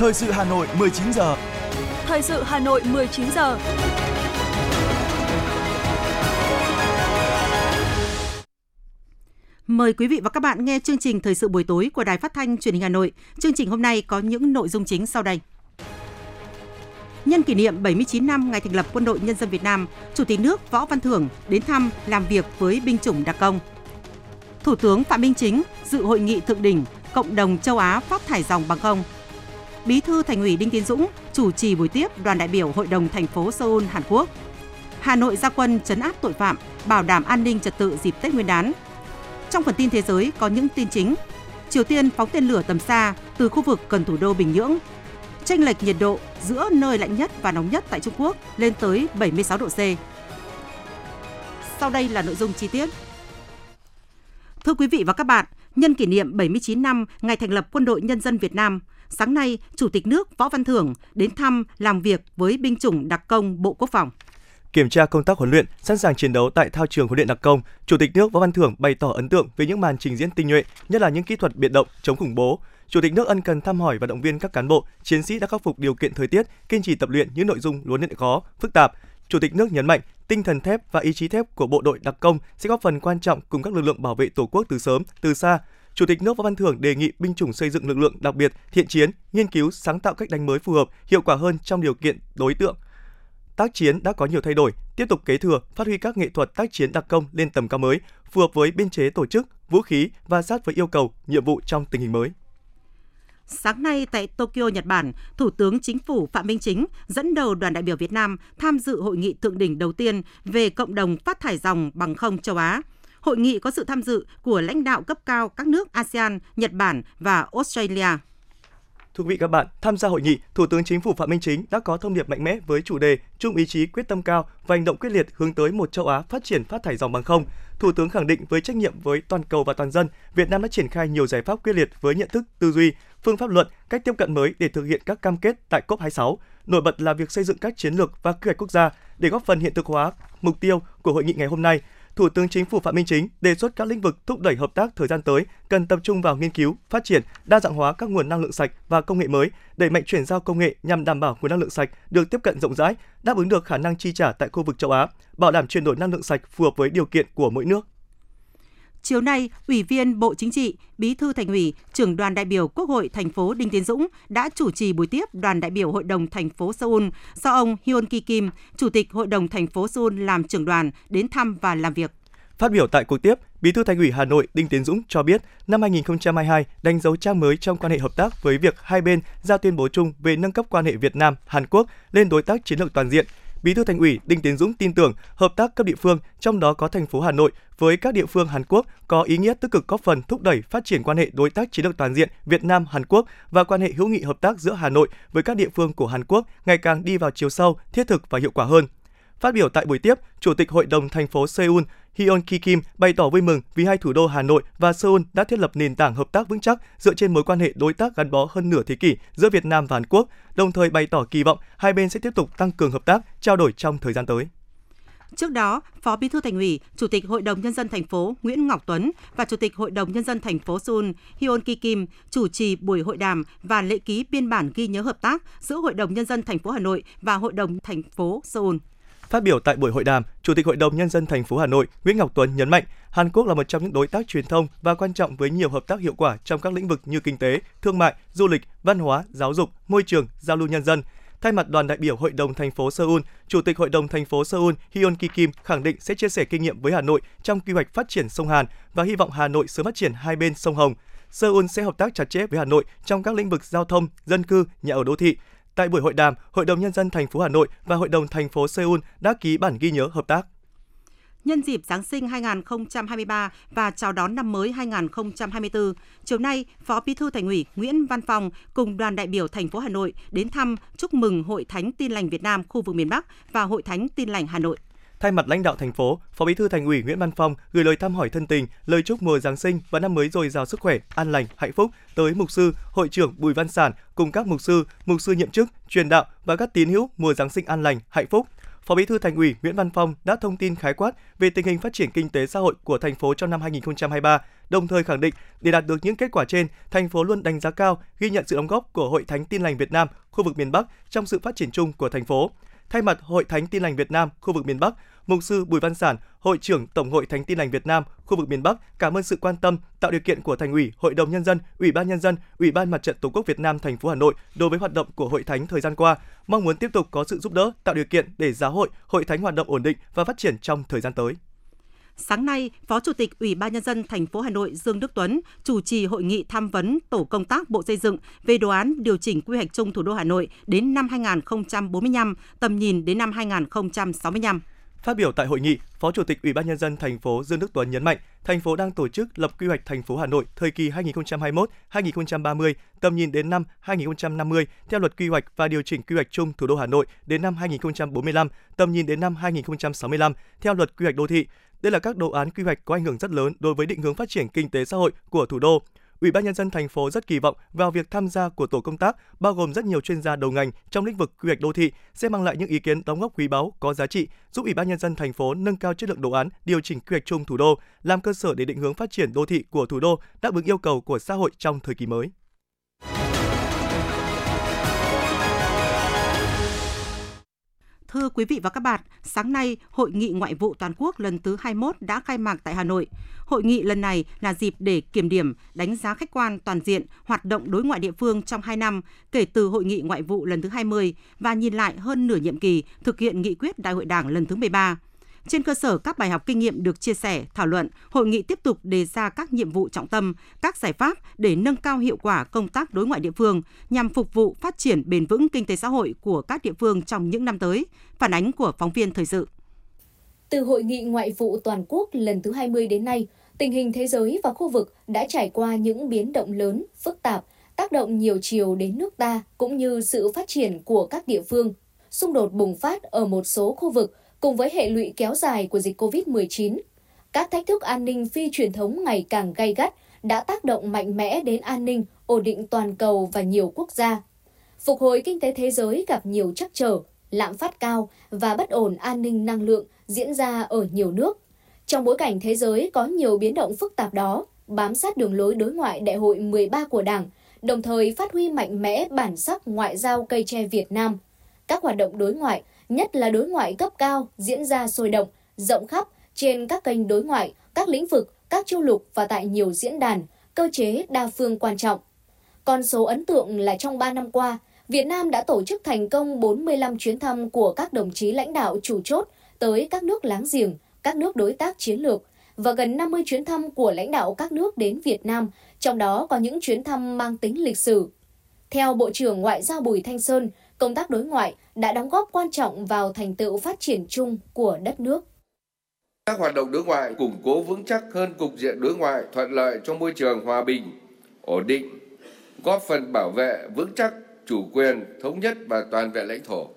Thời sự Hà Nội 19 giờ. Thời sự Hà Nội 19 giờ. Mời quý vị và các bạn nghe chương trình Thời sự buổi tối của Đài Phát thanh Truyền hình Hà Nội. Chương trình hôm nay có những nội dung chính sau đây. Nhân kỷ niệm 79 năm ngày thành lập Quân đội Nhân dân Việt Nam, Chủ tịch nước Võ Văn Thưởng đến thăm làm việc với binh chủng đặc công. Thủ tướng Phạm Minh Chính dự hội nghị thượng đỉnh Cộng đồng châu Á phát thải dòng bằng không. Bí thư Thành ủy Đinh Tiến Dũng chủ trì buổi tiếp đoàn đại biểu Hội đồng thành phố Seoul, Hàn Quốc. Hà Nội ra quân chấn áp tội phạm, bảo đảm an ninh trật tự dịp Tết Nguyên đán. Trong phần tin thế giới có những tin chính. Triều Tiên phóng tên lửa tầm xa từ khu vực gần thủ đô Bình Nhưỡng. Chênh lệch nhiệt độ giữa nơi lạnh nhất và nóng nhất tại Trung Quốc lên tới 76 độ C. Sau đây là nội dung chi tiết. Thưa quý vị và các bạn, nhân kỷ niệm 79 năm ngày thành lập Quân đội Nhân dân Việt Nam, sáng nay, Chủ tịch nước Võ Văn Thưởng đến thăm làm việc với binh chủng đặc công Bộ Quốc phòng. Kiểm tra công tác huấn luyện, sẵn sàng chiến đấu tại thao trường huấn luyện đặc công, Chủ tịch nước Võ Văn Thưởng bày tỏ ấn tượng về những màn trình diễn tinh nhuệ, nhất là những kỹ thuật biệt động chống khủng bố. Chủ tịch nước ân cần thăm hỏi và động viên các cán bộ, chiến sĩ đã khắc phục điều kiện thời tiết, kiên trì tập luyện những nội dung luôn nhận khó, phức tạp. Chủ tịch nước nhấn mạnh, tinh thần thép và ý chí thép của bộ đội đặc công sẽ góp phần quan trọng cùng các lực lượng bảo vệ Tổ quốc từ sớm, từ xa. Chủ tịch nước Võ Văn Thưởng đề nghị binh chủng xây dựng lực lượng đặc biệt, thiện chiến, nghiên cứu sáng tạo cách đánh mới phù hợp, hiệu quả hơn trong điều kiện đối tượng tác chiến đã có nhiều thay đổi, tiếp tục kế thừa, phát huy các nghệ thuật tác chiến đặc công lên tầm cao mới, phù hợp với biên chế tổ chức, vũ khí và sát với yêu cầu, nhiệm vụ trong tình hình mới. Sáng nay tại Tokyo, Nhật Bản, Thủ tướng Chính phủ Phạm Minh Chính dẫn đầu đoàn đại biểu Việt Nam tham dự hội nghị thượng đỉnh đầu tiên về cộng đồng phát thải dòng bằng không châu Á. Hội nghị có sự tham dự của lãnh đạo cấp cao các nước ASEAN, Nhật Bản và Australia. Thưa quý vị các bạn, tham gia hội nghị, Thủ tướng Chính phủ Phạm Minh Chính đã có thông điệp mạnh mẽ với chủ đề chung ý chí quyết tâm cao và hành động quyết liệt hướng tới một châu Á phát triển phát thải dòng bằng không. Thủ tướng khẳng định với trách nhiệm với toàn cầu và toàn dân, Việt Nam đã triển khai nhiều giải pháp quyết liệt với nhận thức, tư duy, phương pháp luận, cách tiếp cận mới để thực hiện các cam kết tại COP26. Nổi bật là việc xây dựng các chiến lược và quy hoạch quốc gia để góp phần hiện thực hóa mục tiêu của hội nghị ngày hôm nay, Thủ tướng Chính phủ Phạm Minh Chính đề xuất các lĩnh vực thúc đẩy hợp tác thời gian tới cần tập trung vào nghiên cứu, phát triển, đa dạng hóa các nguồn năng lượng sạch và công nghệ mới, đẩy mạnh chuyển giao công nghệ nhằm đảm bảo nguồn năng lượng sạch được tiếp cận rộng rãi, đáp ứng được khả năng chi trả tại khu vực châu Á, bảo đảm chuyển đổi năng lượng sạch phù hợp với điều kiện của mỗi nước. Chiều nay, Ủy viên Bộ Chính trị, Bí thư Thành ủy, trưởng đoàn đại biểu Quốc hội thành phố Đinh Tiến Dũng đã chủ trì buổi tiếp đoàn đại biểu Hội đồng thành phố Seoul do ông Hyun Ki Kim, Chủ tịch Hội đồng thành phố Seoul làm trưởng đoàn đến thăm và làm việc. Phát biểu tại cuộc tiếp, Bí thư Thành ủy Hà Nội Đinh Tiến Dũng cho biết, năm 2022 đánh dấu trang mới trong quan hệ hợp tác với việc hai bên ra tuyên bố chung về nâng cấp quan hệ Việt Nam Hàn Quốc lên đối tác chiến lược toàn diện, Bí thư Thành ủy Đinh Tiến Dũng tin tưởng hợp tác cấp địa phương, trong đó có thành phố Hà Nội với các địa phương Hàn Quốc có ý nghĩa tích cực góp phần thúc đẩy phát triển quan hệ đối tác chiến lược toàn diện Việt Nam Hàn Quốc và quan hệ hữu nghị hợp tác giữa Hà Nội với các địa phương của Hàn Quốc ngày càng đi vào chiều sâu, thiết thực và hiệu quả hơn. Phát biểu tại buổi tiếp, Chủ tịch Hội đồng thành phố Seoul Hyun Ki Kim bày tỏ vui mừng vì hai thủ đô Hà Nội và Seoul đã thiết lập nền tảng hợp tác vững chắc dựa trên mối quan hệ đối tác gắn bó hơn nửa thế kỷ giữa Việt Nam và Hàn Quốc, đồng thời bày tỏ kỳ vọng hai bên sẽ tiếp tục tăng cường hợp tác, trao đổi trong thời gian tới. Trước đó, Phó Bí thư Thành ủy, Chủ tịch Hội đồng nhân dân thành phố Nguyễn Ngọc Tuấn và Chủ tịch Hội đồng nhân dân thành phố Seoul Hyun Ki Kim chủ trì buổi hội đàm và lễ ký biên bản ghi nhớ hợp tác giữa Hội đồng nhân dân thành phố Hà Nội và Hội đồng thành phố Seoul. Phát biểu tại buổi hội đàm, Chủ tịch Hội đồng nhân dân thành phố Hà Nội Nguyễn Ngọc Tuấn nhấn mạnh, Hàn Quốc là một trong những đối tác truyền thông và quan trọng với nhiều hợp tác hiệu quả trong các lĩnh vực như kinh tế, thương mại, du lịch, văn hóa, giáo dục, môi trường, giao lưu nhân dân. Thay mặt đoàn đại biểu Hội đồng thành phố Seoul, Chủ tịch Hội đồng thành phố Seoul Hyun Ki Kim khẳng định sẽ chia sẻ kinh nghiệm với Hà Nội trong quy hoạch phát triển sông Hàn và hy vọng Hà Nội sớm phát triển hai bên sông Hồng. Seoul sẽ hợp tác chặt chẽ với Hà Nội trong các lĩnh vực giao thông, dân cư, nhà ở đô thị, Tại buổi hội đàm, Hội đồng nhân dân thành phố Hà Nội và Hội đồng thành phố Seoul đã ký bản ghi nhớ hợp tác. Nhân dịp Giáng sinh 2023 và chào đón năm mới 2024, chiều nay, Phó Bí thư Thành ủy Nguyễn Văn Phòng cùng đoàn đại biểu thành phố Hà Nội đến thăm chúc mừng Hội Thánh Tin lành Việt Nam khu vực miền Bắc và Hội Thánh Tin lành Hà Nội. Thay mặt lãnh đạo thành phố, Phó Bí thư Thành ủy Nguyễn Văn Phong gửi lời thăm hỏi thân tình, lời chúc mùa Giáng sinh và năm mới dồi dào sức khỏe, an lành, hạnh phúc tới mục sư, hội trưởng Bùi Văn Sản cùng các mục sư, mục sư nhiệm chức, truyền đạo và các tín hữu mùa Giáng sinh an lành, hạnh phúc. Phó Bí thư Thành ủy Nguyễn Văn Phong đã thông tin khái quát về tình hình phát triển kinh tế xã hội của thành phố trong năm 2023, đồng thời khẳng định để đạt được những kết quả trên, thành phố luôn đánh giá cao, ghi nhận sự đóng góp của Hội Thánh Tin lành Việt Nam khu vực miền Bắc trong sự phát triển chung của thành phố. Thay mặt Hội Thánh Tin lành Việt Nam khu vực miền Bắc, Mục sư Bùi Văn Sản, Hội trưởng Tổng hội Thánh Tin lành Việt Nam khu vực miền Bắc cảm ơn sự quan tâm, tạo điều kiện của Thành ủy, Hội đồng nhân dân, Ủy ban nhân dân, Ủy ban Mặt trận Tổ quốc Việt Nam thành phố Hà Nội đối với hoạt động của Hội Thánh thời gian qua, mong muốn tiếp tục có sự giúp đỡ, tạo điều kiện để giáo hội, Hội Thánh hoạt động ổn định và phát triển trong thời gian tới. Sáng nay, Phó Chủ tịch Ủy ban nhân dân thành phố Hà Nội Dương Đức Tuấn chủ trì hội nghị tham vấn tổ công tác Bộ Xây dựng về đồ án điều chỉnh quy hoạch chung thủ đô Hà Nội đến năm 2045, tầm nhìn đến năm 2065. Phát biểu tại hội nghị, Phó Chủ tịch Ủy ban nhân dân thành phố Dương Đức Tuấn nhấn mạnh, thành phố đang tổ chức lập quy hoạch thành phố Hà Nội thời kỳ 2021-2030, tầm nhìn đến năm 2050 theo luật quy hoạch và điều chỉnh quy hoạch chung thủ đô Hà Nội đến năm 2045, tầm nhìn đến năm 2065 theo luật quy hoạch đô thị. Đây là các đồ án quy hoạch có ảnh hưởng rất lớn đối với định hướng phát triển kinh tế xã hội của thủ đô. Ủy ban nhân dân thành phố rất kỳ vọng vào việc tham gia của tổ công tác bao gồm rất nhiều chuyên gia đầu ngành trong lĩnh vực quy hoạch đô thị sẽ mang lại những ý kiến đóng góp quý báu có giá trị, giúp Ủy ban nhân dân thành phố nâng cao chất lượng đồ án điều chỉnh quy hoạch chung thủ đô, làm cơ sở để định hướng phát triển đô thị của thủ đô đáp ứng yêu cầu của xã hội trong thời kỳ mới. Thưa quý vị và các bạn, sáng nay, Hội nghị Ngoại vụ Toàn quốc lần thứ 21 đã khai mạc tại Hà Nội. Hội nghị lần này là dịp để kiểm điểm, đánh giá khách quan toàn diện hoạt động đối ngoại địa phương trong 2 năm kể từ Hội nghị Ngoại vụ lần thứ 20 và nhìn lại hơn nửa nhiệm kỳ thực hiện nghị quyết Đại hội Đảng lần thứ 13. Trên cơ sở các bài học kinh nghiệm được chia sẻ, thảo luận, hội nghị tiếp tục đề ra các nhiệm vụ trọng tâm, các giải pháp để nâng cao hiệu quả công tác đối ngoại địa phương nhằm phục vụ phát triển bền vững kinh tế xã hội của các địa phương trong những năm tới. Phản ánh của phóng viên thời sự. Từ hội nghị ngoại vụ toàn quốc lần thứ 20 đến nay, tình hình thế giới và khu vực đã trải qua những biến động lớn, phức tạp, tác động nhiều chiều đến nước ta cũng như sự phát triển của các địa phương. Xung đột bùng phát ở một số khu vực cùng với hệ lụy kéo dài của dịch COVID-19. Các thách thức an ninh phi truyền thống ngày càng gay gắt đã tác động mạnh mẽ đến an ninh, ổn định toàn cầu và nhiều quốc gia. Phục hồi kinh tế thế giới gặp nhiều trắc trở, lạm phát cao và bất ổn an ninh năng lượng diễn ra ở nhiều nước. Trong bối cảnh thế giới có nhiều biến động phức tạp đó, bám sát đường lối đối ngoại đại hội 13 của Đảng, đồng thời phát huy mạnh mẽ bản sắc ngoại giao cây tre Việt Nam. Các hoạt động đối ngoại nhất là đối ngoại cấp cao diễn ra sôi động, rộng khắp trên các kênh đối ngoại, các lĩnh vực, các châu lục và tại nhiều diễn đàn, cơ chế đa phương quan trọng. Con số ấn tượng là trong 3 năm qua, Việt Nam đã tổ chức thành công 45 chuyến thăm của các đồng chí lãnh đạo chủ chốt tới các nước láng giềng, các nước đối tác chiến lược và gần 50 chuyến thăm của lãnh đạo các nước đến Việt Nam, trong đó có những chuyến thăm mang tính lịch sử. Theo Bộ trưởng Ngoại giao Bùi Thanh Sơn, công tác đối ngoại đã đóng góp quan trọng vào thành tựu phát triển chung của đất nước. Các hoạt động đối ngoại củng cố vững chắc hơn cục diện đối ngoại thuận lợi trong môi trường hòa bình, ổn định, góp phần bảo vệ vững chắc chủ quyền, thống nhất và toàn vẹn lãnh thổ.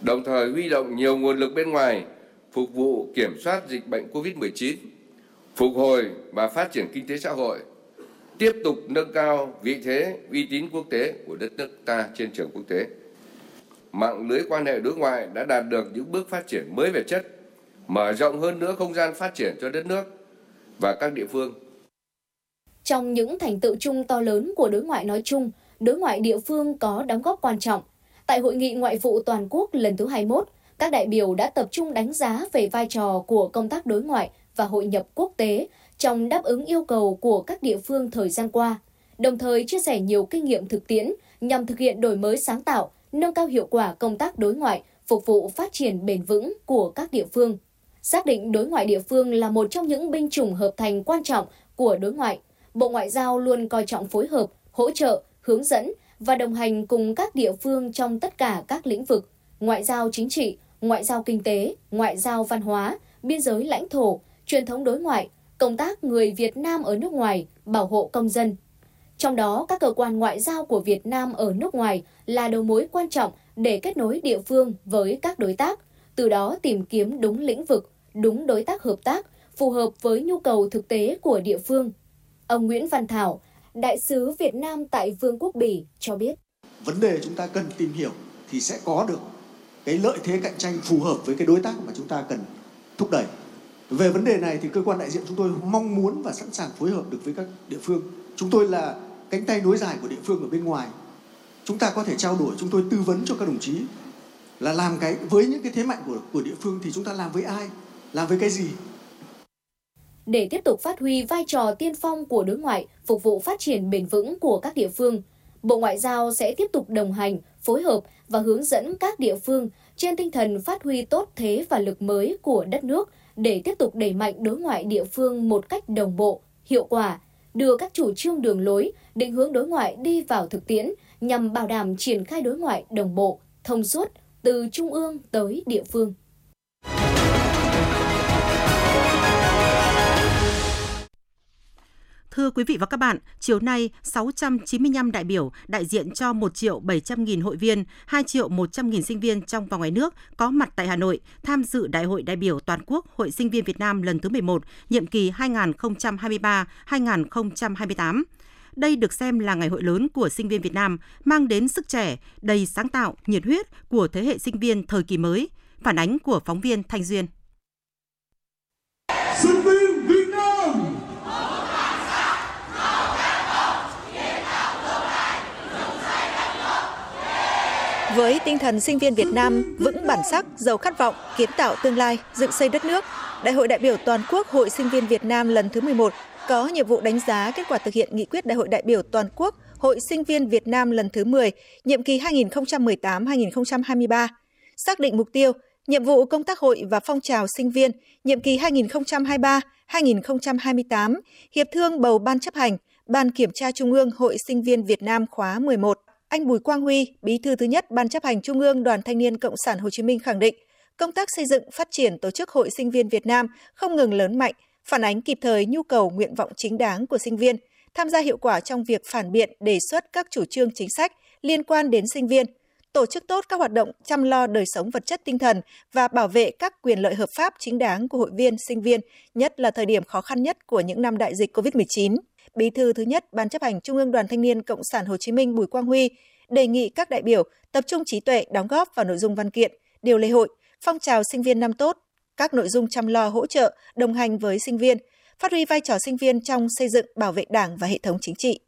Đồng thời huy động nhiều nguồn lực bên ngoài phục vụ kiểm soát dịch bệnh COVID-19, phục hồi và phát triển kinh tế xã hội, tiếp tục nâng cao vị thế, uy tín quốc tế của đất nước ta trên trường quốc tế mạng lưới quan hệ đối ngoại đã đạt được những bước phát triển mới về chất, mở rộng hơn nữa không gian phát triển cho đất nước và các địa phương. Trong những thành tựu chung to lớn của đối ngoại nói chung, đối ngoại địa phương có đóng góp quan trọng. Tại hội nghị ngoại vụ toàn quốc lần thứ 21, các đại biểu đã tập trung đánh giá về vai trò của công tác đối ngoại và hội nhập quốc tế trong đáp ứng yêu cầu của các địa phương thời gian qua, đồng thời chia sẻ nhiều kinh nghiệm thực tiễn nhằm thực hiện đổi mới sáng tạo, nâng cao hiệu quả công tác đối ngoại, phục vụ phát triển bền vững của các địa phương. Xác định đối ngoại địa phương là một trong những binh chủng hợp thành quan trọng của đối ngoại, Bộ Ngoại giao luôn coi trọng phối hợp, hỗ trợ, hướng dẫn và đồng hành cùng các địa phương trong tất cả các lĩnh vực ngoại giao chính trị, ngoại giao kinh tế, ngoại giao văn hóa, biên giới lãnh thổ, truyền thống đối ngoại, công tác người Việt Nam ở nước ngoài, bảo hộ công dân, trong đó, các cơ quan ngoại giao của Việt Nam ở nước ngoài là đầu mối quan trọng để kết nối địa phương với các đối tác, từ đó tìm kiếm đúng lĩnh vực, đúng đối tác hợp tác, phù hợp với nhu cầu thực tế của địa phương. Ông Nguyễn Văn Thảo, Đại sứ Việt Nam tại Vương quốc Bỉ cho biết. Vấn đề chúng ta cần tìm hiểu thì sẽ có được cái lợi thế cạnh tranh phù hợp với cái đối tác mà chúng ta cần thúc đẩy. Về vấn đề này thì cơ quan đại diện chúng tôi mong muốn và sẵn sàng phối hợp được với các địa phương. Chúng tôi là cánh tay nối dài của địa phương ở bên ngoài. Chúng ta có thể trao đổi, chúng tôi tư vấn cho các đồng chí là làm cái với những cái thế mạnh của của địa phương thì chúng ta làm với ai, làm với cái gì. Để tiếp tục phát huy vai trò tiên phong của đối ngoại, phục vụ phát triển bền vững của các địa phương, Bộ Ngoại giao sẽ tiếp tục đồng hành, phối hợp và hướng dẫn các địa phương trên tinh thần phát huy tốt thế và lực mới của đất nước để tiếp tục đẩy mạnh đối ngoại địa phương một cách đồng bộ, hiệu quả, đưa các chủ trương đường lối, định hướng đối ngoại đi vào thực tiễn nhằm bảo đảm triển khai đối ngoại đồng bộ, thông suốt từ trung ương tới địa phương. Thưa quý vị và các bạn, chiều nay 695 đại biểu đại diện cho 1 triệu 700 nghìn hội viên, 2 triệu 100 nghìn sinh viên trong và ngoài nước có mặt tại Hà Nội tham dự Đại hội đại biểu toàn quốc Hội sinh viên Việt Nam lần thứ 11, nhiệm kỳ 2023-2028. Đây được xem là ngày hội lớn của sinh viên Việt Nam, mang đến sức trẻ, đầy sáng tạo, nhiệt huyết của thế hệ sinh viên thời kỳ mới. Phản ánh của phóng viên Thanh Duyên. Sinh viên Việt Nam với tinh thần sinh viên Việt Nam vững bản sắc, giàu khát vọng, kiến tạo tương lai, dựng xây đất nước, Đại hội đại biểu toàn quốc Hội sinh viên Việt Nam lần thứ 11 có nhiệm vụ đánh giá kết quả thực hiện nghị quyết Đại hội đại biểu toàn quốc Hội sinh viên Việt Nam lần thứ 10, nhiệm kỳ 2018-2023, xác định mục tiêu, nhiệm vụ công tác hội và phong trào sinh viên nhiệm kỳ 2023-2028, hiệp thương bầu ban chấp hành, Ban Kiểm tra Trung ương Hội sinh viên Việt Nam khóa 11. Anh Bùi Quang Huy, Bí thư thứ nhất Ban chấp hành Trung ương Đoàn Thanh niên Cộng sản Hồ Chí Minh khẳng định, công tác xây dựng, phát triển tổ chức Hội sinh viên Việt Nam không ngừng lớn mạnh, phản ánh kịp thời nhu cầu nguyện vọng chính đáng của sinh viên, tham gia hiệu quả trong việc phản biện đề xuất các chủ trương chính sách liên quan đến sinh viên, tổ chức tốt các hoạt động chăm lo đời sống vật chất tinh thần và bảo vệ các quyền lợi hợp pháp chính đáng của hội viên, sinh viên, nhất là thời điểm khó khăn nhất của những năm đại dịch COVID-19. Bí thư thứ nhất Ban chấp hành Trung ương Đoàn Thanh niên Cộng sản Hồ Chí Minh Bùi Quang Huy đề nghị các đại biểu tập trung trí tuệ đóng góp vào nội dung văn kiện, điều lệ hội, phong trào sinh viên năm tốt, các nội dung chăm lo hỗ trợ, đồng hành với sinh viên, phát huy vai trò sinh viên trong xây dựng bảo vệ Đảng và hệ thống chính trị.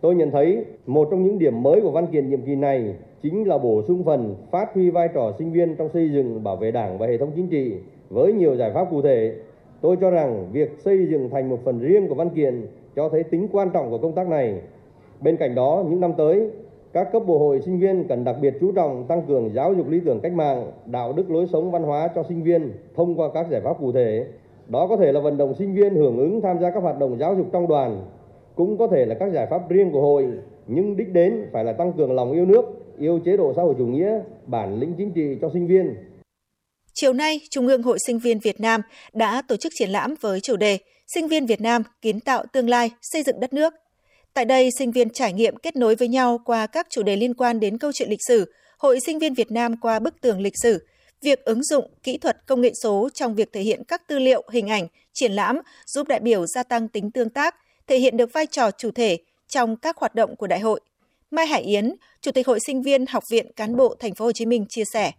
Tôi nhận thấy một trong những điểm mới của văn kiện nhiệm kỳ này chính là bổ sung phần phát huy vai trò sinh viên trong xây dựng bảo vệ Đảng và hệ thống chính trị với nhiều giải pháp cụ thể. Tôi cho rằng việc xây dựng thành một phần riêng của văn kiện cho thấy tính quan trọng của công tác này. Bên cạnh đó, những năm tới, các cấp bộ hội sinh viên cần đặc biệt chú trọng tăng cường giáo dục lý tưởng cách mạng, đạo đức lối sống văn hóa cho sinh viên thông qua các giải pháp cụ thể. Đó có thể là vận động sinh viên hưởng ứng tham gia các hoạt động giáo dục trong đoàn, cũng có thể là các giải pháp riêng của hội, nhưng đích đến phải là tăng cường lòng yêu nước, yêu chế độ xã hội chủ nghĩa, bản lĩnh chính trị cho sinh viên. Chiều nay, Trung ương Hội Sinh viên Việt Nam đã tổ chức triển lãm với chủ đề Sinh viên Việt Nam kiến tạo tương lai, xây dựng đất nước. Tại đây, sinh viên trải nghiệm kết nối với nhau qua các chủ đề liên quan đến câu chuyện lịch sử, Hội Sinh viên Việt Nam qua bức tường lịch sử, việc ứng dụng kỹ thuật công nghệ số trong việc thể hiện các tư liệu, hình ảnh, triển lãm giúp đại biểu gia tăng tính tương tác, thể hiện được vai trò chủ thể trong các hoạt động của đại hội. Mai Hải Yến, Chủ tịch Hội Sinh viên Học viện Cán bộ Thành phố Hồ Chí Minh chia sẻ.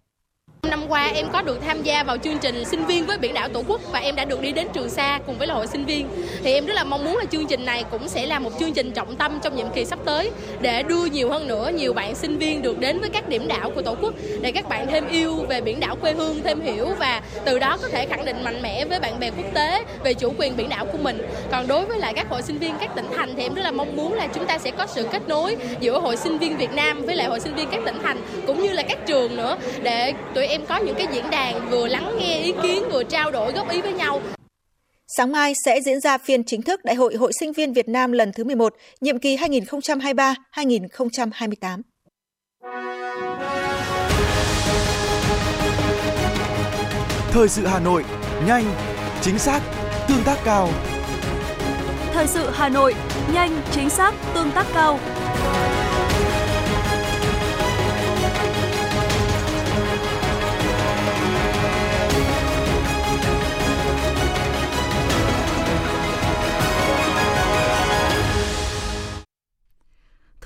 Năm qua em có được tham gia vào chương trình sinh viên với biển đảo Tổ quốc và em đã được đi đến Trường Sa cùng với là hội sinh viên. Thì em rất là mong muốn là chương trình này cũng sẽ là một chương trình trọng tâm trong nhiệm kỳ sắp tới để đưa nhiều hơn nữa nhiều bạn sinh viên được đến với các điểm đảo của Tổ quốc để các bạn thêm yêu về biển đảo quê hương, thêm hiểu và từ đó có thể khẳng định mạnh mẽ với bạn bè quốc tế về chủ quyền biển đảo của mình. Còn đối với lại các hội sinh viên các tỉnh thành thì em rất là mong muốn là chúng ta sẽ có sự kết nối giữa hội sinh viên Việt Nam với lại hội sinh viên các tỉnh thành cũng như là các trường nữa để tụi em có những cái diễn đàn vừa lắng nghe ý kiến vừa trao đổi góp ý với nhau. Sáng mai sẽ diễn ra phiên chính thức Đại hội Hội sinh viên Việt Nam lần thứ 11, nhiệm kỳ 2023-2028. Thời sự Hà Nội, nhanh, chính xác, tương tác cao. Thời sự Hà Nội, nhanh, chính xác, tương tác cao.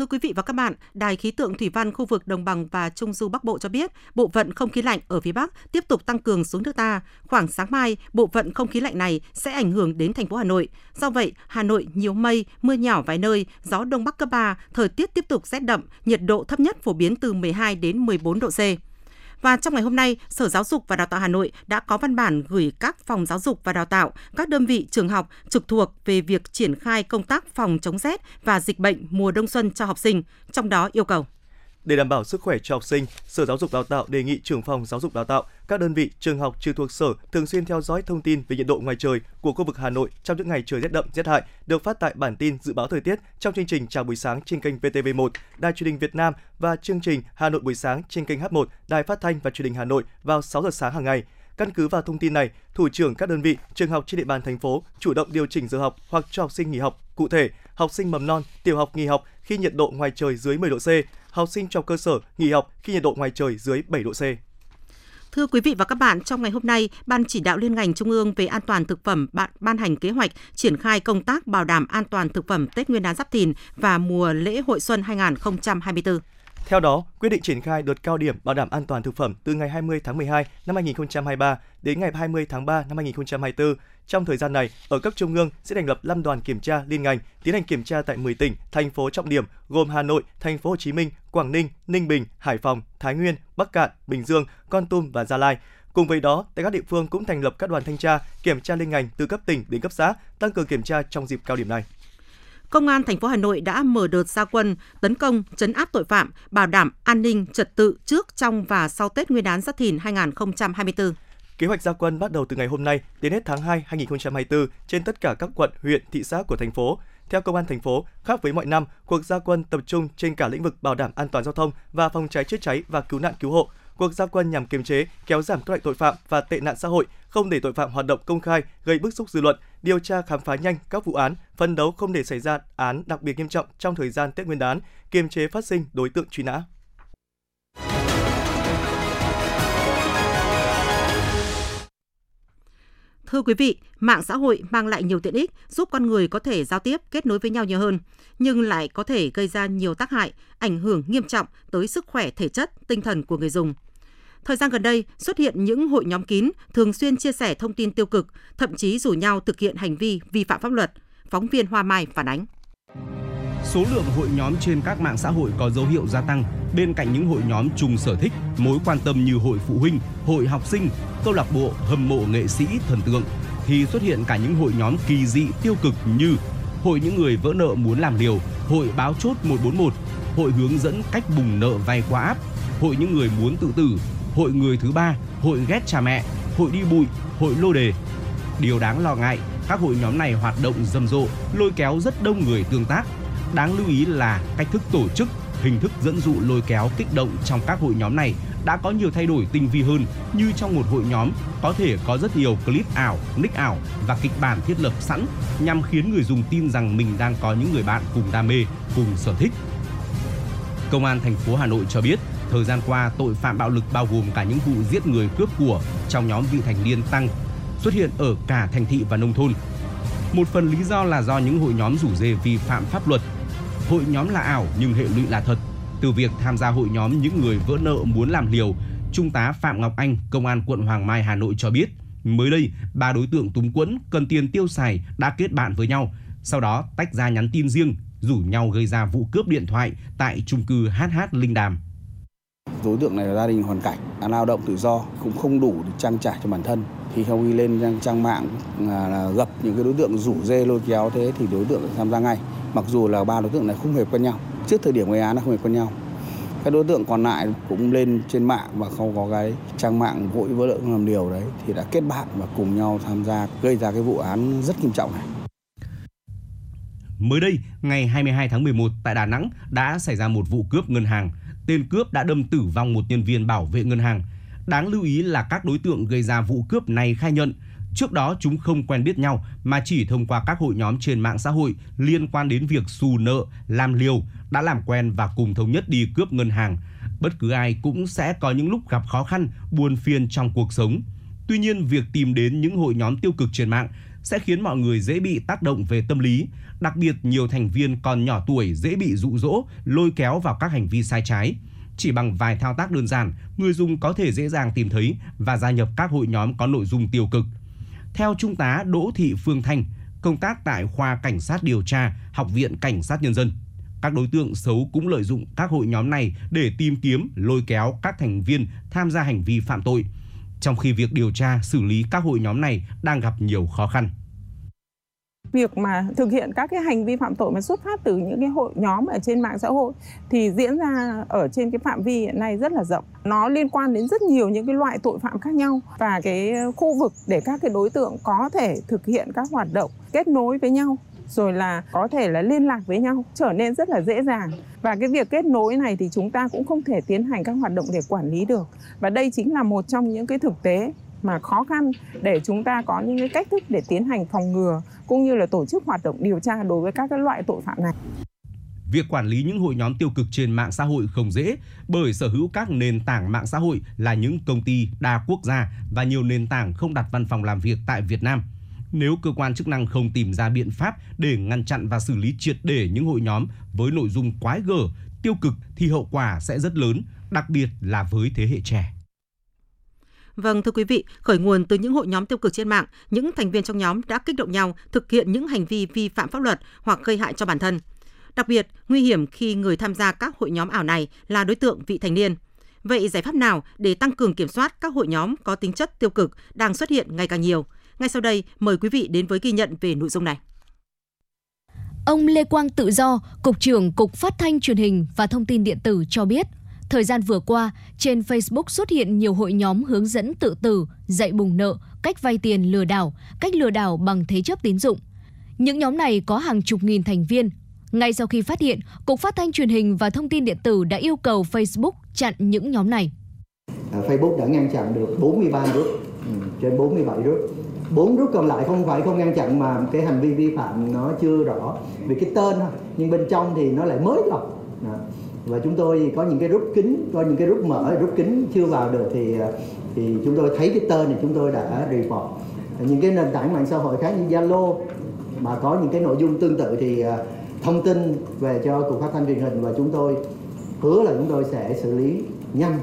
Thưa quý vị và các bạn, Đài khí tượng thủy văn khu vực đồng bằng và trung du Bắc Bộ cho biết, bộ phận không khí lạnh ở phía Bắc tiếp tục tăng cường xuống nước ta. Khoảng sáng mai, bộ phận không khí lạnh này sẽ ảnh hưởng đến thành phố Hà Nội. Do vậy, Hà Nội nhiều mây, mưa nhỏ vài nơi, gió đông bắc cấp 3, thời tiết tiếp tục rét đậm, nhiệt độ thấp nhất phổ biến từ 12 đến 14 độ C. Và trong ngày hôm nay, Sở Giáo dục và Đào tạo Hà Nội đã có văn bản gửi các phòng giáo dục và đào tạo, các đơn vị trường học trực thuộc về việc triển khai công tác phòng chống rét và dịch bệnh mùa đông xuân cho học sinh, trong đó yêu cầu để đảm bảo sức khỏe cho học sinh, Sở Giáo dục Đào tạo đề nghị trưởng phòng giáo dục đào tạo, các đơn vị trường học trực thuộc sở thường xuyên theo dõi thông tin về nhiệt độ ngoài trời của khu vực Hà Nội trong những ngày trời rét đậm rét hại, được phát tại bản tin dự báo thời tiết trong chương trình chào buổi sáng trên kênh VTV1, Đài Truyền hình Việt Nam và chương trình Hà Nội buổi sáng trên kênh H1, Đài Phát thanh và Truyền hình Hà Nội vào 6 giờ sáng hàng ngày. Căn cứ vào thông tin này, thủ trưởng các đơn vị, trường học trên địa bàn thành phố chủ động điều chỉnh giờ học hoặc cho học sinh nghỉ học. Cụ thể, học sinh mầm non, tiểu học nghỉ học khi nhiệt độ ngoài trời dưới 10 độ C, học sinh trong cơ sở nghỉ học khi nhiệt độ ngoài trời dưới 7 độ C. Thưa quý vị và các bạn, trong ngày hôm nay, Ban chỉ đạo liên ngành Trung ương về an toàn thực phẩm ban, ban hành kế hoạch triển khai công tác bảo đảm an toàn thực phẩm Tết Nguyên đán Giáp Thìn và mùa lễ hội xuân 2024. Theo đó, quyết định triển khai đợt cao điểm bảo đảm an toàn thực phẩm từ ngày 20 tháng 12 năm 2023 đến ngày 20 tháng 3 năm 2024. Trong thời gian này, ở cấp trung ương sẽ thành lập 5 đoàn kiểm tra liên ngành tiến hành kiểm tra tại 10 tỉnh, thành phố trọng điểm gồm Hà Nội, Thành phố Hồ Chí Minh, Quảng Ninh, Ninh Bình, Hải Phòng, Thái Nguyên, Bắc Cạn, Bình Dương, Con Tum và Gia Lai. Cùng với đó, tại các địa phương cũng thành lập các đoàn thanh tra, kiểm tra liên ngành từ cấp tỉnh đến cấp xã, tăng cường kiểm tra trong dịp cao điểm này. Công an thành phố Hà Nội đã mở đợt gia quân tấn công, chấn áp tội phạm, bảo đảm an ninh trật tự trước, trong và sau Tết Nguyên đán Giáp Thìn 2024. Kế hoạch gia quân bắt đầu từ ngày hôm nay đến hết tháng 2 2024 trên tất cả các quận, huyện, thị xã của thành phố. Theo công an thành phố, khác với mọi năm, cuộc gia quân tập trung trên cả lĩnh vực bảo đảm an toàn giao thông và phòng cháy chữa cháy và cứu nạn cứu hộ. Cuộc gia quân nhằm kiềm chế, kéo giảm các loại tội phạm và tệ nạn xã hội, không để tội phạm hoạt động công khai gây bức xúc dư luận, điều tra khám phá nhanh các vụ án, phân đấu không để xảy ra án đặc biệt nghiêm trọng trong thời gian Tết Nguyên đán, kiềm chế phát sinh đối tượng truy nã. Thưa quý vị, mạng xã hội mang lại nhiều tiện ích, giúp con người có thể giao tiếp, kết nối với nhau nhiều hơn, nhưng lại có thể gây ra nhiều tác hại, ảnh hưởng nghiêm trọng tới sức khỏe thể chất, tinh thần của người dùng. Thời gian gần đây, xuất hiện những hội nhóm kín thường xuyên chia sẻ thông tin tiêu cực, thậm chí rủ nhau thực hiện hành vi vi phạm pháp luật. Phóng viên Hoa Mai phản ánh. Số lượng hội nhóm trên các mạng xã hội có dấu hiệu gia tăng bên cạnh những hội nhóm chung sở thích, mối quan tâm như hội phụ huynh, hội học sinh, câu lạc bộ hâm mộ nghệ sĩ thần tượng thì xuất hiện cả những hội nhóm kỳ dị tiêu cực như hội những người vỡ nợ muốn làm liều, hội báo chốt 141, hội hướng dẫn cách bùng nợ vay qua app, hội những người muốn tự tử, hội người thứ ba, hội ghét cha mẹ, hội đi bụi, hội lô đề. Điều đáng lo ngại, các hội nhóm này hoạt động rầm rộ, lôi kéo rất đông người tương tác. Đáng lưu ý là cách thức tổ chức, hình thức dẫn dụ lôi kéo kích động trong các hội nhóm này đã có nhiều thay đổi tinh vi hơn như trong một hội nhóm có thể có rất nhiều clip ảo, nick ảo và kịch bản thiết lập sẵn nhằm khiến người dùng tin rằng mình đang có những người bạn cùng đam mê, cùng sở thích. Công an thành phố Hà Nội cho biết Thời gian qua, tội phạm bạo lực bao gồm cả những vụ giết người cướp của trong nhóm vị thành niên tăng, xuất hiện ở cả thành thị và nông thôn. Một phần lý do là do những hội nhóm rủ dê vi phạm pháp luật. Hội nhóm là ảo nhưng hệ lụy là thật. Từ việc tham gia hội nhóm những người vỡ nợ muốn làm liều, Trung tá Phạm Ngọc Anh, Công an quận Hoàng Mai, Hà Nội cho biết, mới đây, ba đối tượng túng quẫn cần tiền tiêu xài đã kết bạn với nhau, sau đó tách ra nhắn tin riêng, rủ nhau gây ra vụ cướp điện thoại tại chung cư HH Linh Đàm. Đối tượng này là gia đình hoàn cảnh, lao động tự do, cũng không đủ để trang trải cho bản thân. Khi không đi lên trang, trang mạng là, là gặp những cái đối tượng rủ dê lôi kéo thế thì đối tượng tham gia ngay. Mặc dù là ba đối tượng này không hề quen nhau, trước thời điểm gây án là không hề quen nhau. Các đối tượng còn lại cũng lên trên mạng và không có cái trang mạng vội vỡ nợ làm điều đấy thì đã kết bạn và cùng nhau tham gia gây ra cái vụ án rất nghiêm trọng này. Mới đây, ngày 22 tháng 11 tại Đà Nẵng đã xảy ra một vụ cướp ngân hàng tên cướp đã đâm tử vong một nhân viên bảo vệ ngân hàng. Đáng lưu ý là các đối tượng gây ra vụ cướp này khai nhận Trước đó chúng không quen biết nhau mà chỉ thông qua các hội nhóm trên mạng xã hội liên quan đến việc xù nợ, làm liều, đã làm quen và cùng thống nhất đi cướp ngân hàng. Bất cứ ai cũng sẽ có những lúc gặp khó khăn, buồn phiền trong cuộc sống. Tuy nhiên, việc tìm đến những hội nhóm tiêu cực trên mạng sẽ khiến mọi người dễ bị tác động về tâm lý, đặc biệt nhiều thành viên còn nhỏ tuổi dễ bị dụ dỗ, lôi kéo vào các hành vi sai trái. Chỉ bằng vài thao tác đơn giản, người dùng có thể dễ dàng tìm thấy và gia nhập các hội nhóm có nội dung tiêu cực. Theo Trung tá Đỗ Thị Phương Thanh, công tác tại khoa Cảnh sát điều tra, Học viện Cảnh sát Nhân dân, các đối tượng xấu cũng lợi dụng các hội nhóm này để tìm kiếm, lôi kéo các thành viên tham gia hành vi phạm tội, trong khi việc điều tra, xử lý các hội nhóm này đang gặp nhiều khó khăn việc mà thực hiện các cái hành vi phạm tội mà xuất phát từ những cái hội nhóm ở trên mạng xã hội thì diễn ra ở trên cái phạm vi hiện nay rất là rộng. Nó liên quan đến rất nhiều những cái loại tội phạm khác nhau và cái khu vực để các cái đối tượng có thể thực hiện các hoạt động kết nối với nhau rồi là có thể là liên lạc với nhau, trở nên rất là dễ dàng và cái việc kết nối này thì chúng ta cũng không thể tiến hành các hoạt động để quản lý được và đây chính là một trong những cái thực tế mà khó khăn để chúng ta có những cái cách thức để tiến hành phòng ngừa, cũng như là tổ chức hoạt động điều tra đối với các cái loại tội phạm này. Việc quản lý những hội nhóm tiêu cực trên mạng xã hội không dễ, bởi sở hữu các nền tảng mạng xã hội là những công ty đa quốc gia và nhiều nền tảng không đặt văn phòng làm việc tại Việt Nam. Nếu cơ quan chức năng không tìm ra biện pháp để ngăn chặn và xử lý triệt để những hội nhóm với nội dung quái gở, tiêu cực thì hậu quả sẽ rất lớn, đặc biệt là với thế hệ trẻ. Vâng thưa quý vị, khởi nguồn từ những hội nhóm tiêu cực trên mạng, những thành viên trong nhóm đã kích động nhau thực hiện những hành vi vi phạm pháp luật hoặc gây hại cho bản thân. Đặc biệt, nguy hiểm khi người tham gia các hội nhóm ảo này là đối tượng vị thành niên. Vậy giải pháp nào để tăng cường kiểm soát các hội nhóm có tính chất tiêu cực đang xuất hiện ngày càng nhiều? Ngay sau đây, mời quý vị đến với ghi nhận về nội dung này. Ông Lê Quang Tự Do, Cục trưởng Cục Phát thanh Truyền hình và Thông tin Điện tử cho biết – Thời gian vừa qua, trên Facebook xuất hiện nhiều hội nhóm hướng dẫn tự tử, dạy bùng nợ, cách vay tiền lừa đảo, cách lừa đảo bằng thế chấp tín dụng. Những nhóm này có hàng chục nghìn thành viên. Ngay sau khi phát hiện, Cục Phát thanh Truyền hình và Thông tin Điện tử đã yêu cầu Facebook chặn những nhóm này. À, Facebook đã ngăn chặn được 43 group, ừ, trên 47 group. Bốn group còn lại không phải không ngăn chặn mà cái hành vi vi phạm nó chưa rõ vì cái tên thôi, nhưng bên trong thì nó lại mới lọc. Và chúng tôi có những cái rút kính có những cái rút mở rút kính chưa vào được thì thì chúng tôi thấy cái tên này chúng tôi đã report. Những cái nền tảng mạng xã hội khác như Zalo mà có những cái nội dung tương tự thì à, thông tin về cho cục phát thanh truyền hình và chúng tôi hứa là chúng tôi sẽ xử lý nhanh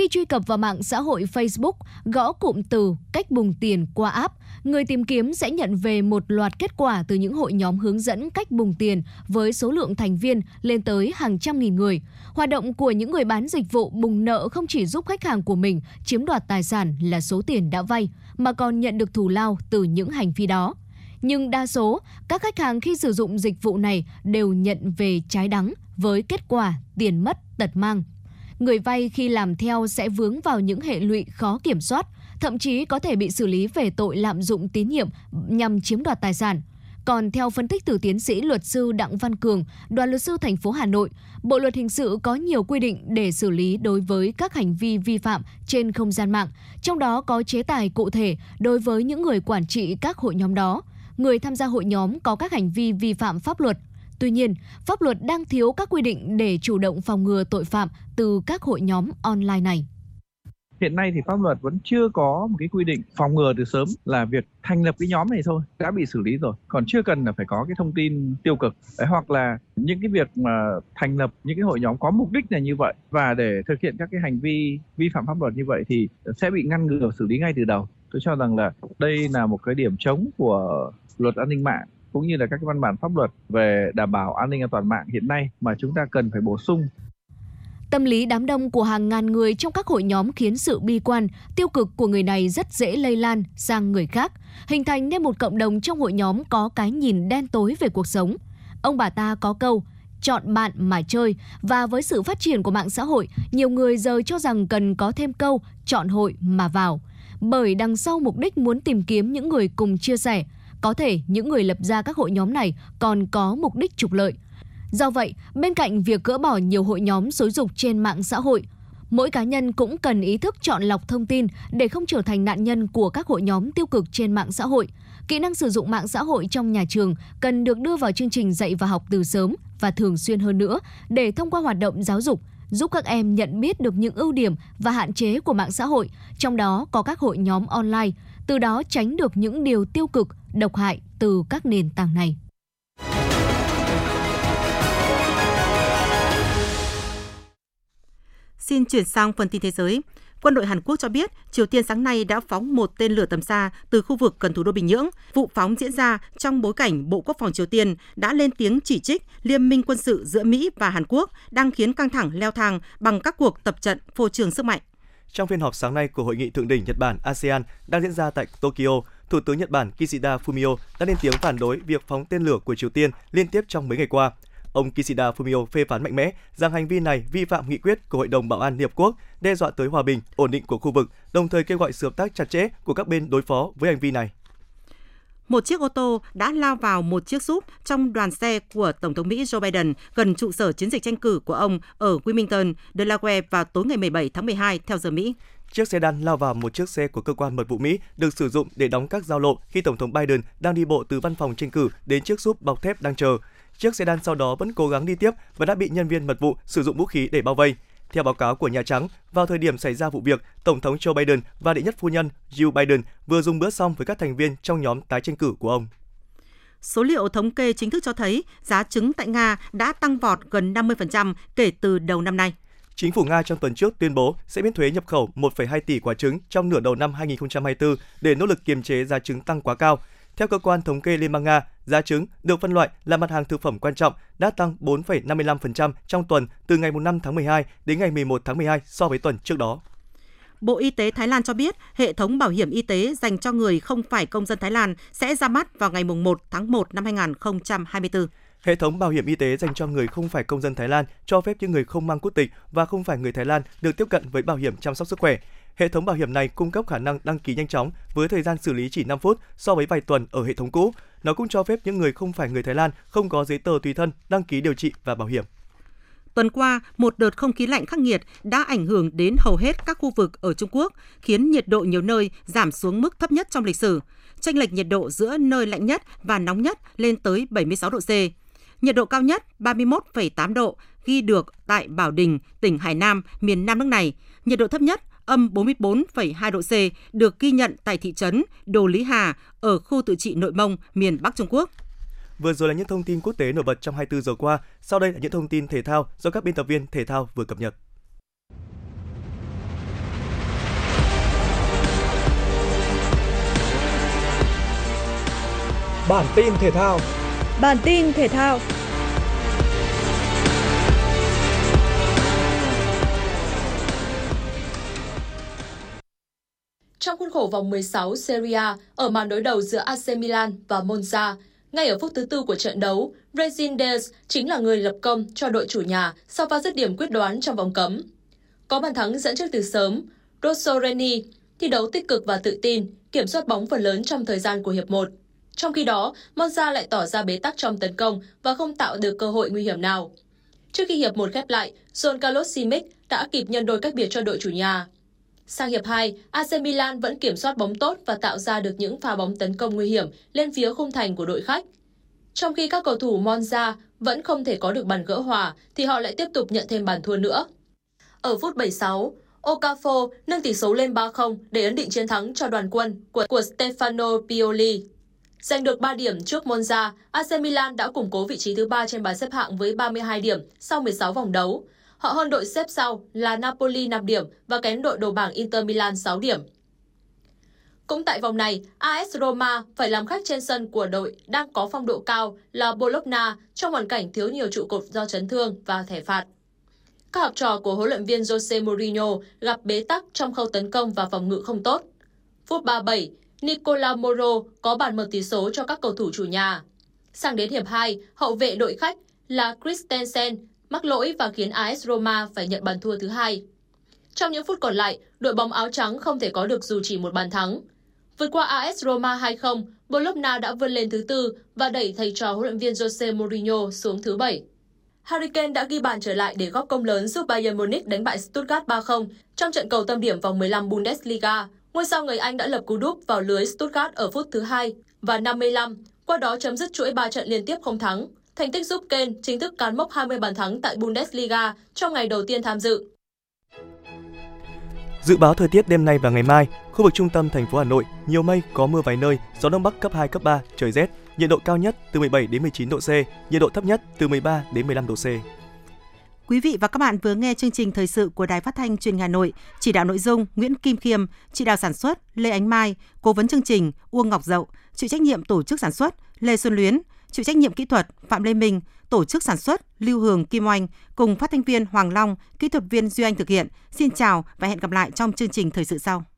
khi truy cập vào mạng xã hội Facebook, gõ cụm từ cách bùng tiền qua app, người tìm kiếm sẽ nhận về một loạt kết quả từ những hội nhóm hướng dẫn cách bùng tiền với số lượng thành viên lên tới hàng trăm nghìn người. Hoạt động của những người bán dịch vụ bùng nợ không chỉ giúp khách hàng của mình chiếm đoạt tài sản là số tiền đã vay, mà còn nhận được thù lao từ những hành vi đó. Nhưng đa số, các khách hàng khi sử dụng dịch vụ này đều nhận về trái đắng với kết quả tiền mất tật mang người vay khi làm theo sẽ vướng vào những hệ lụy khó kiểm soát, thậm chí có thể bị xử lý về tội lạm dụng tín nhiệm nhằm chiếm đoạt tài sản. Còn theo phân tích từ tiến sĩ luật sư Đặng Văn Cường, đoàn luật sư thành phố Hà Nội, Bộ luật hình sự có nhiều quy định để xử lý đối với các hành vi vi phạm trên không gian mạng, trong đó có chế tài cụ thể đối với những người quản trị các hội nhóm đó. Người tham gia hội nhóm có các hành vi vi phạm pháp luật Tuy nhiên, pháp luật đang thiếu các quy định để chủ động phòng ngừa tội phạm từ các hội nhóm online này. Hiện nay thì pháp luật vẫn chưa có một cái quy định phòng ngừa từ sớm là việc thành lập cái nhóm này thôi đã bị xử lý rồi. Còn chưa cần là phải có cái thông tin tiêu cực. Đấy, hoặc là những cái việc mà thành lập những cái hội nhóm có mục đích là như vậy và để thực hiện các cái hành vi vi phạm pháp luật như vậy thì sẽ bị ngăn ngừa xử lý ngay từ đầu. Tôi cho rằng là đây là một cái điểm chống của luật an ninh mạng cũng như là các văn bản pháp luật về đảm bảo an ninh an toàn mạng hiện nay mà chúng ta cần phải bổ sung Tâm lý đám đông của hàng ngàn người trong các hội nhóm khiến sự bi quan, tiêu cực của người này rất dễ lây lan sang người khác, hình thành nên một cộng đồng trong hội nhóm có cái nhìn đen tối về cuộc sống. Ông bà ta có câu, chọn bạn mà chơi và với sự phát triển của mạng xã hội, nhiều người giờ cho rằng cần có thêm câu chọn hội mà vào. Bởi đằng sau mục đích muốn tìm kiếm những người cùng chia sẻ, có thể những người lập ra các hội nhóm này còn có mục đích trục lợi. Do vậy, bên cạnh việc gỡ bỏ nhiều hội nhóm xối dục trên mạng xã hội, mỗi cá nhân cũng cần ý thức chọn lọc thông tin để không trở thành nạn nhân của các hội nhóm tiêu cực trên mạng xã hội. Kỹ năng sử dụng mạng xã hội trong nhà trường cần được đưa vào chương trình dạy và học từ sớm và thường xuyên hơn nữa để thông qua hoạt động giáo dục giúp các em nhận biết được những ưu điểm và hạn chế của mạng xã hội, trong đó có các hội nhóm online, từ đó tránh được những điều tiêu cực, độc hại từ các nền tảng này. Xin chuyển sang phần tin thế giới. Quân đội Hàn Quốc cho biết Triều Tiên sáng nay đã phóng một tên lửa tầm xa từ khu vực gần thủ đô Bình Nhưỡng. Vụ phóng diễn ra trong bối cảnh Bộ Quốc phòng Triều Tiên đã lên tiếng chỉ trích liên minh quân sự giữa Mỹ và Hàn Quốc đang khiến căng thẳng leo thang bằng các cuộc tập trận phô trường sức mạnh. Trong phiên họp sáng nay của Hội nghị Thượng đỉnh Nhật Bản ASEAN đang diễn ra tại Tokyo, Thủ tướng Nhật Bản Kishida Fumio đã lên tiếng phản đối việc phóng tên lửa của Triều Tiên liên tiếp trong mấy ngày qua. Ông Kishida Fumio phê phán mạnh mẽ rằng hành vi này vi phạm nghị quyết của Hội đồng Bảo an Liên Hợp Quốc, đe dọa tới hòa bình, ổn định của khu vực, đồng thời kêu gọi sự hợp tác chặt chẽ của các bên đối phó với hành vi này. Một chiếc ô tô đã lao vào một chiếc súp trong đoàn xe của Tổng thống Mỹ Joe Biden gần trụ sở chiến dịch tranh cử của ông ở Wilmington, Delaware vào tối ngày 17 tháng 12 theo giờ Mỹ. Chiếc xe đan lao vào một chiếc xe của cơ quan mật vụ Mỹ được sử dụng để đóng các giao lộ khi Tổng thống Biden đang đi bộ từ văn phòng tranh cử đến chiếc súp bọc thép đang chờ. Chiếc xe đan sau đó vẫn cố gắng đi tiếp và đã bị nhân viên mật vụ sử dụng vũ khí để bao vây. Theo báo cáo của Nhà Trắng, vào thời điểm xảy ra vụ việc, Tổng thống Joe Biden và đệ nhất phu nhân Jill Biden vừa dùng bữa xong với các thành viên trong nhóm tái tranh cử của ông. Số liệu thống kê chính thức cho thấy giá trứng tại Nga đã tăng vọt gần 50% kể từ đầu năm nay. Chính phủ Nga trong tuần trước tuyên bố sẽ miễn thuế nhập khẩu 1,2 tỷ quả trứng trong nửa đầu năm 2024 để nỗ lực kiềm chế giá trứng tăng quá cao. Theo cơ quan thống kê Liên bang Nga, giá trứng được phân loại là mặt hàng thực phẩm quan trọng đã tăng 4,55% trong tuần từ ngày 5 tháng 12 đến ngày 11 tháng 12 so với tuần trước đó. Bộ Y tế Thái Lan cho biết hệ thống bảo hiểm y tế dành cho người không phải công dân Thái Lan sẽ ra mắt vào ngày 1 tháng 1 năm 2024. Hệ thống bảo hiểm y tế dành cho người không phải công dân Thái Lan cho phép những người không mang quốc tịch và không phải người Thái Lan được tiếp cận với bảo hiểm chăm sóc sức khỏe. Hệ thống bảo hiểm này cung cấp khả năng đăng ký nhanh chóng với thời gian xử lý chỉ 5 phút so với vài tuần ở hệ thống cũ. Nó cũng cho phép những người không phải người Thái Lan không có giấy tờ tùy thân đăng ký điều trị và bảo hiểm. Tuần qua, một đợt không khí lạnh khắc nghiệt đã ảnh hưởng đến hầu hết các khu vực ở Trung Quốc, khiến nhiệt độ nhiều nơi giảm xuống mức thấp nhất trong lịch sử. Tranh lệch nhiệt độ giữa nơi lạnh nhất và nóng nhất lên tới 76 độ C. Nhiệt độ cao nhất 31,8 độ ghi được tại Bảo Đình, tỉnh Hải Nam, miền Nam nước này. Nhiệt độ thấp nhất âm 44,2 độ C được ghi nhận tại thị trấn Đồ Lý Hà ở khu tự trị Nội Mông, miền Bắc Trung Quốc. Vừa rồi là những thông tin quốc tế nổi bật trong 24 giờ qua. Sau đây là những thông tin thể thao do các biên tập viên thể thao vừa cập nhật. Bản tin thể thao Bản tin thể thao Trong khuôn khổ vòng 16 Serie A ở màn đối đầu giữa AC Milan và Monza, ngay ở phút thứ tư của trận đấu, Regin Dez chính là người lập công cho đội chủ nhà sau pha dứt điểm quyết đoán trong vòng cấm. Có bàn thắng dẫn trước từ sớm, Rosso Reni thi đấu tích cực và tự tin, kiểm soát bóng phần lớn trong thời gian của hiệp 1. Trong khi đó, Monza lại tỏ ra bế tắc trong tấn công và không tạo được cơ hội nguy hiểm nào. Trước khi hiệp 1 khép lại, John Carlos Simic đã kịp nhân đôi cách biệt cho đội chủ nhà. Sang hiệp 2, AC Milan vẫn kiểm soát bóng tốt và tạo ra được những pha bóng tấn công nguy hiểm lên phía khung thành của đội khách. Trong khi các cầu thủ Monza vẫn không thể có được bàn gỡ hòa, thì họ lại tiếp tục nhận thêm bàn thua nữa. Ở phút 76, Okafor nâng tỷ số lên 3-0 để ấn định chiến thắng cho đoàn quân của, của Stefano Pioli. Giành được 3 điểm trước Monza, AC Milan đã củng cố vị trí thứ 3 trên bảng xếp hạng với 32 điểm sau 16 vòng đấu. Họ hơn đội xếp sau là Napoli 5 điểm và kém đội đầu bảng Inter Milan 6 điểm. Cũng tại vòng này, AS Roma phải làm khách trên sân của đội đang có phong độ cao là Bologna trong hoàn cảnh thiếu nhiều trụ cột do chấn thương và thẻ phạt. Các học trò của huấn luyện viên Jose Mourinho gặp bế tắc trong khâu tấn công và phòng ngự không tốt. Phút 37, Nicola Moro có bàn mở tỷ số cho các cầu thủ chủ nhà. Sang đến hiệp 2, hậu vệ đội khách là Christensen mắc lỗi và khiến AS Roma phải nhận bàn thua thứ hai. Trong những phút còn lại, đội bóng áo trắng không thể có được dù chỉ một bàn thắng. Vượt qua AS Roma 2-0, Bologna đã vươn lên thứ tư và đẩy thầy trò huấn luyện viên Jose Mourinho xuống thứ bảy. Harry Kane đã ghi bàn trở lại để góp công lớn giúp Bayern Munich đánh bại Stuttgart 3-0 trong trận cầu tâm điểm vòng 15 Bundesliga. Ngôi sao người Anh đã lập cú đúp vào lưới Stuttgart ở phút thứ hai và 55, qua đó chấm dứt chuỗi 3 trận liên tiếp không thắng. Thành tích giúp Kane chính thức cán mốc 20 bàn thắng tại Bundesliga trong ngày đầu tiên tham dự. Dự báo thời tiết đêm nay và ngày mai, khu vực trung tâm thành phố Hà Nội, nhiều mây, có mưa vài nơi, gió đông bắc cấp 2 cấp 3, trời rét, nhiệt độ cao nhất từ 17 đến 19 độ C, nhiệt độ thấp nhất từ 13 đến 15 độ C. Quý vị và các bạn vừa nghe chương trình thời sự của Đài Phát thanh Truyền hình Hà Nội, chỉ đạo nội dung Nguyễn Kim Khiêm, chỉ đạo sản xuất Lê Ánh Mai, cố vấn chương trình Uông Ngọc Dậu, chịu trách nhiệm tổ chức sản xuất Lê Xuân Luyến, chịu trách nhiệm kỹ thuật Phạm Lê Minh, tổ chức sản xuất Lưu Hường Kim Oanh cùng phát thanh viên Hoàng Long, kỹ thuật viên Duy Anh thực hiện. Xin chào và hẹn gặp lại trong chương trình thời sự sau.